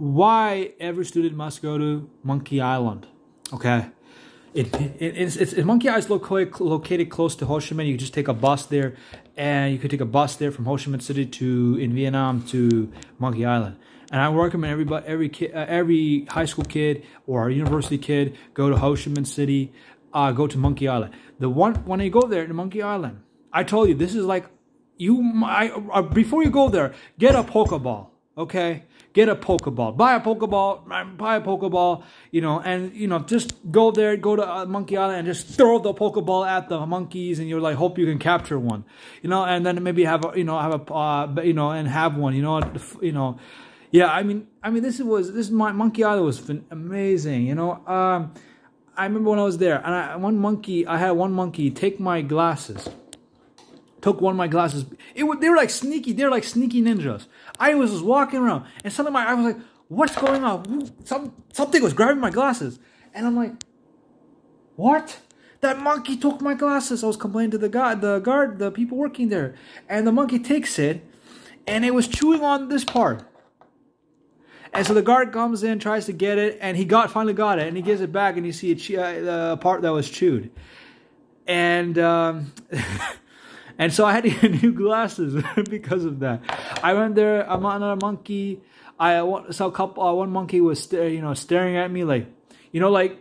why every student must go to Monkey Island. Okay. It, it, it's, it's, Monkey Island is located, located close to Ho Chi Minh. You just take a bus there, and you could take a bus there from Ho Chi Minh City to in Vietnam to Monkey Island. And I recommend everybody, every kid, uh, every high school kid or university kid go to Ho Chi Minh City, uh, go to Monkey Island. The one when you go there to Monkey Island, I told you this is like you. I, uh, before you go there, get a Pokeball. Okay, get a Pokeball. Buy a Pokeball. Buy a Pokeball. You know, and you know, just go there, go to uh, Monkey Island, and just throw the Pokeball at the monkeys, and you're like, hope you can capture one. You know, and then maybe have a, you know, have a, uh, you know, and have one. You know, you know yeah, I mean, I mean, this was this my Monkey Island was amazing. You know, um, I remember when I was there, and I, one monkey, I had one monkey take my glasses, took one of my glasses. It was, they were like sneaky. They were like sneaky ninjas. I was just walking around, and suddenly my I was like, "What's going on?" Some something was grabbing my glasses, and I'm like, "What?" That monkey took my glasses. I was complaining to the guy, the guard, the people working there, and the monkey takes it, and it was chewing on this part. And so the guard comes in, tries to get it, and he got finally got it, and he gives it back, and you see a uh, part that was chewed, and um, and so I had to get new glasses because of that. I went there. I'm on a monkey. I saw a couple. Uh, one monkey was you know staring at me like, you know, like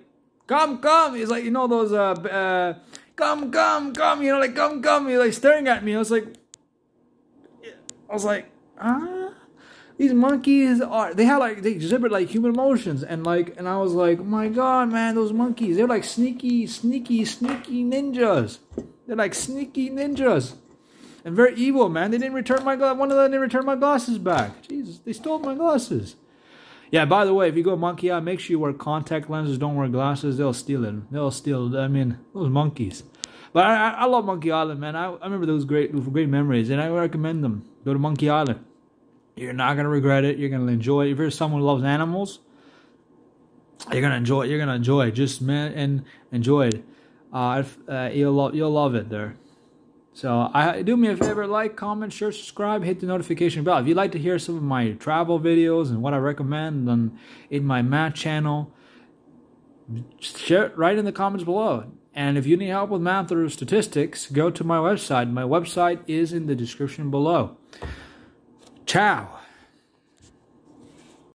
come come. He's like you know those uh, uh come come come. You know like come come. He's like staring at me. I was like, I was like ah these monkeys are they have like they exhibit like human emotions and like and I was like, oh my god, man, those monkeys, they're like sneaky, sneaky, sneaky ninjas. They're like sneaky ninjas. And very evil, man. They didn't return my glass. One of them didn't return my glasses back. Jesus, they stole my glasses. Yeah, by the way, if you go Monkey Eye, make sure you wear contact lenses. Don't wear glasses. They'll steal it. They'll steal. I mean, those monkeys. But I, I love Monkey Island, man. I, I remember those great, great memories, and I recommend them. Go to Monkey Island. You're not gonna regret it. You're gonna enjoy it. If you're someone who loves animals, you're gonna enjoy it. You're gonna enjoy it. Just man and enjoy it. Uh, uh, you'll love you'll love it there. So I do me a favor, like, comment, share, subscribe, hit the notification bell. If you'd like to hear some of my travel videos and what I recommend on in my math channel, share it right in the comments below. And if you need help with math or statistics, go to my website. My website is in the description below. Ciao.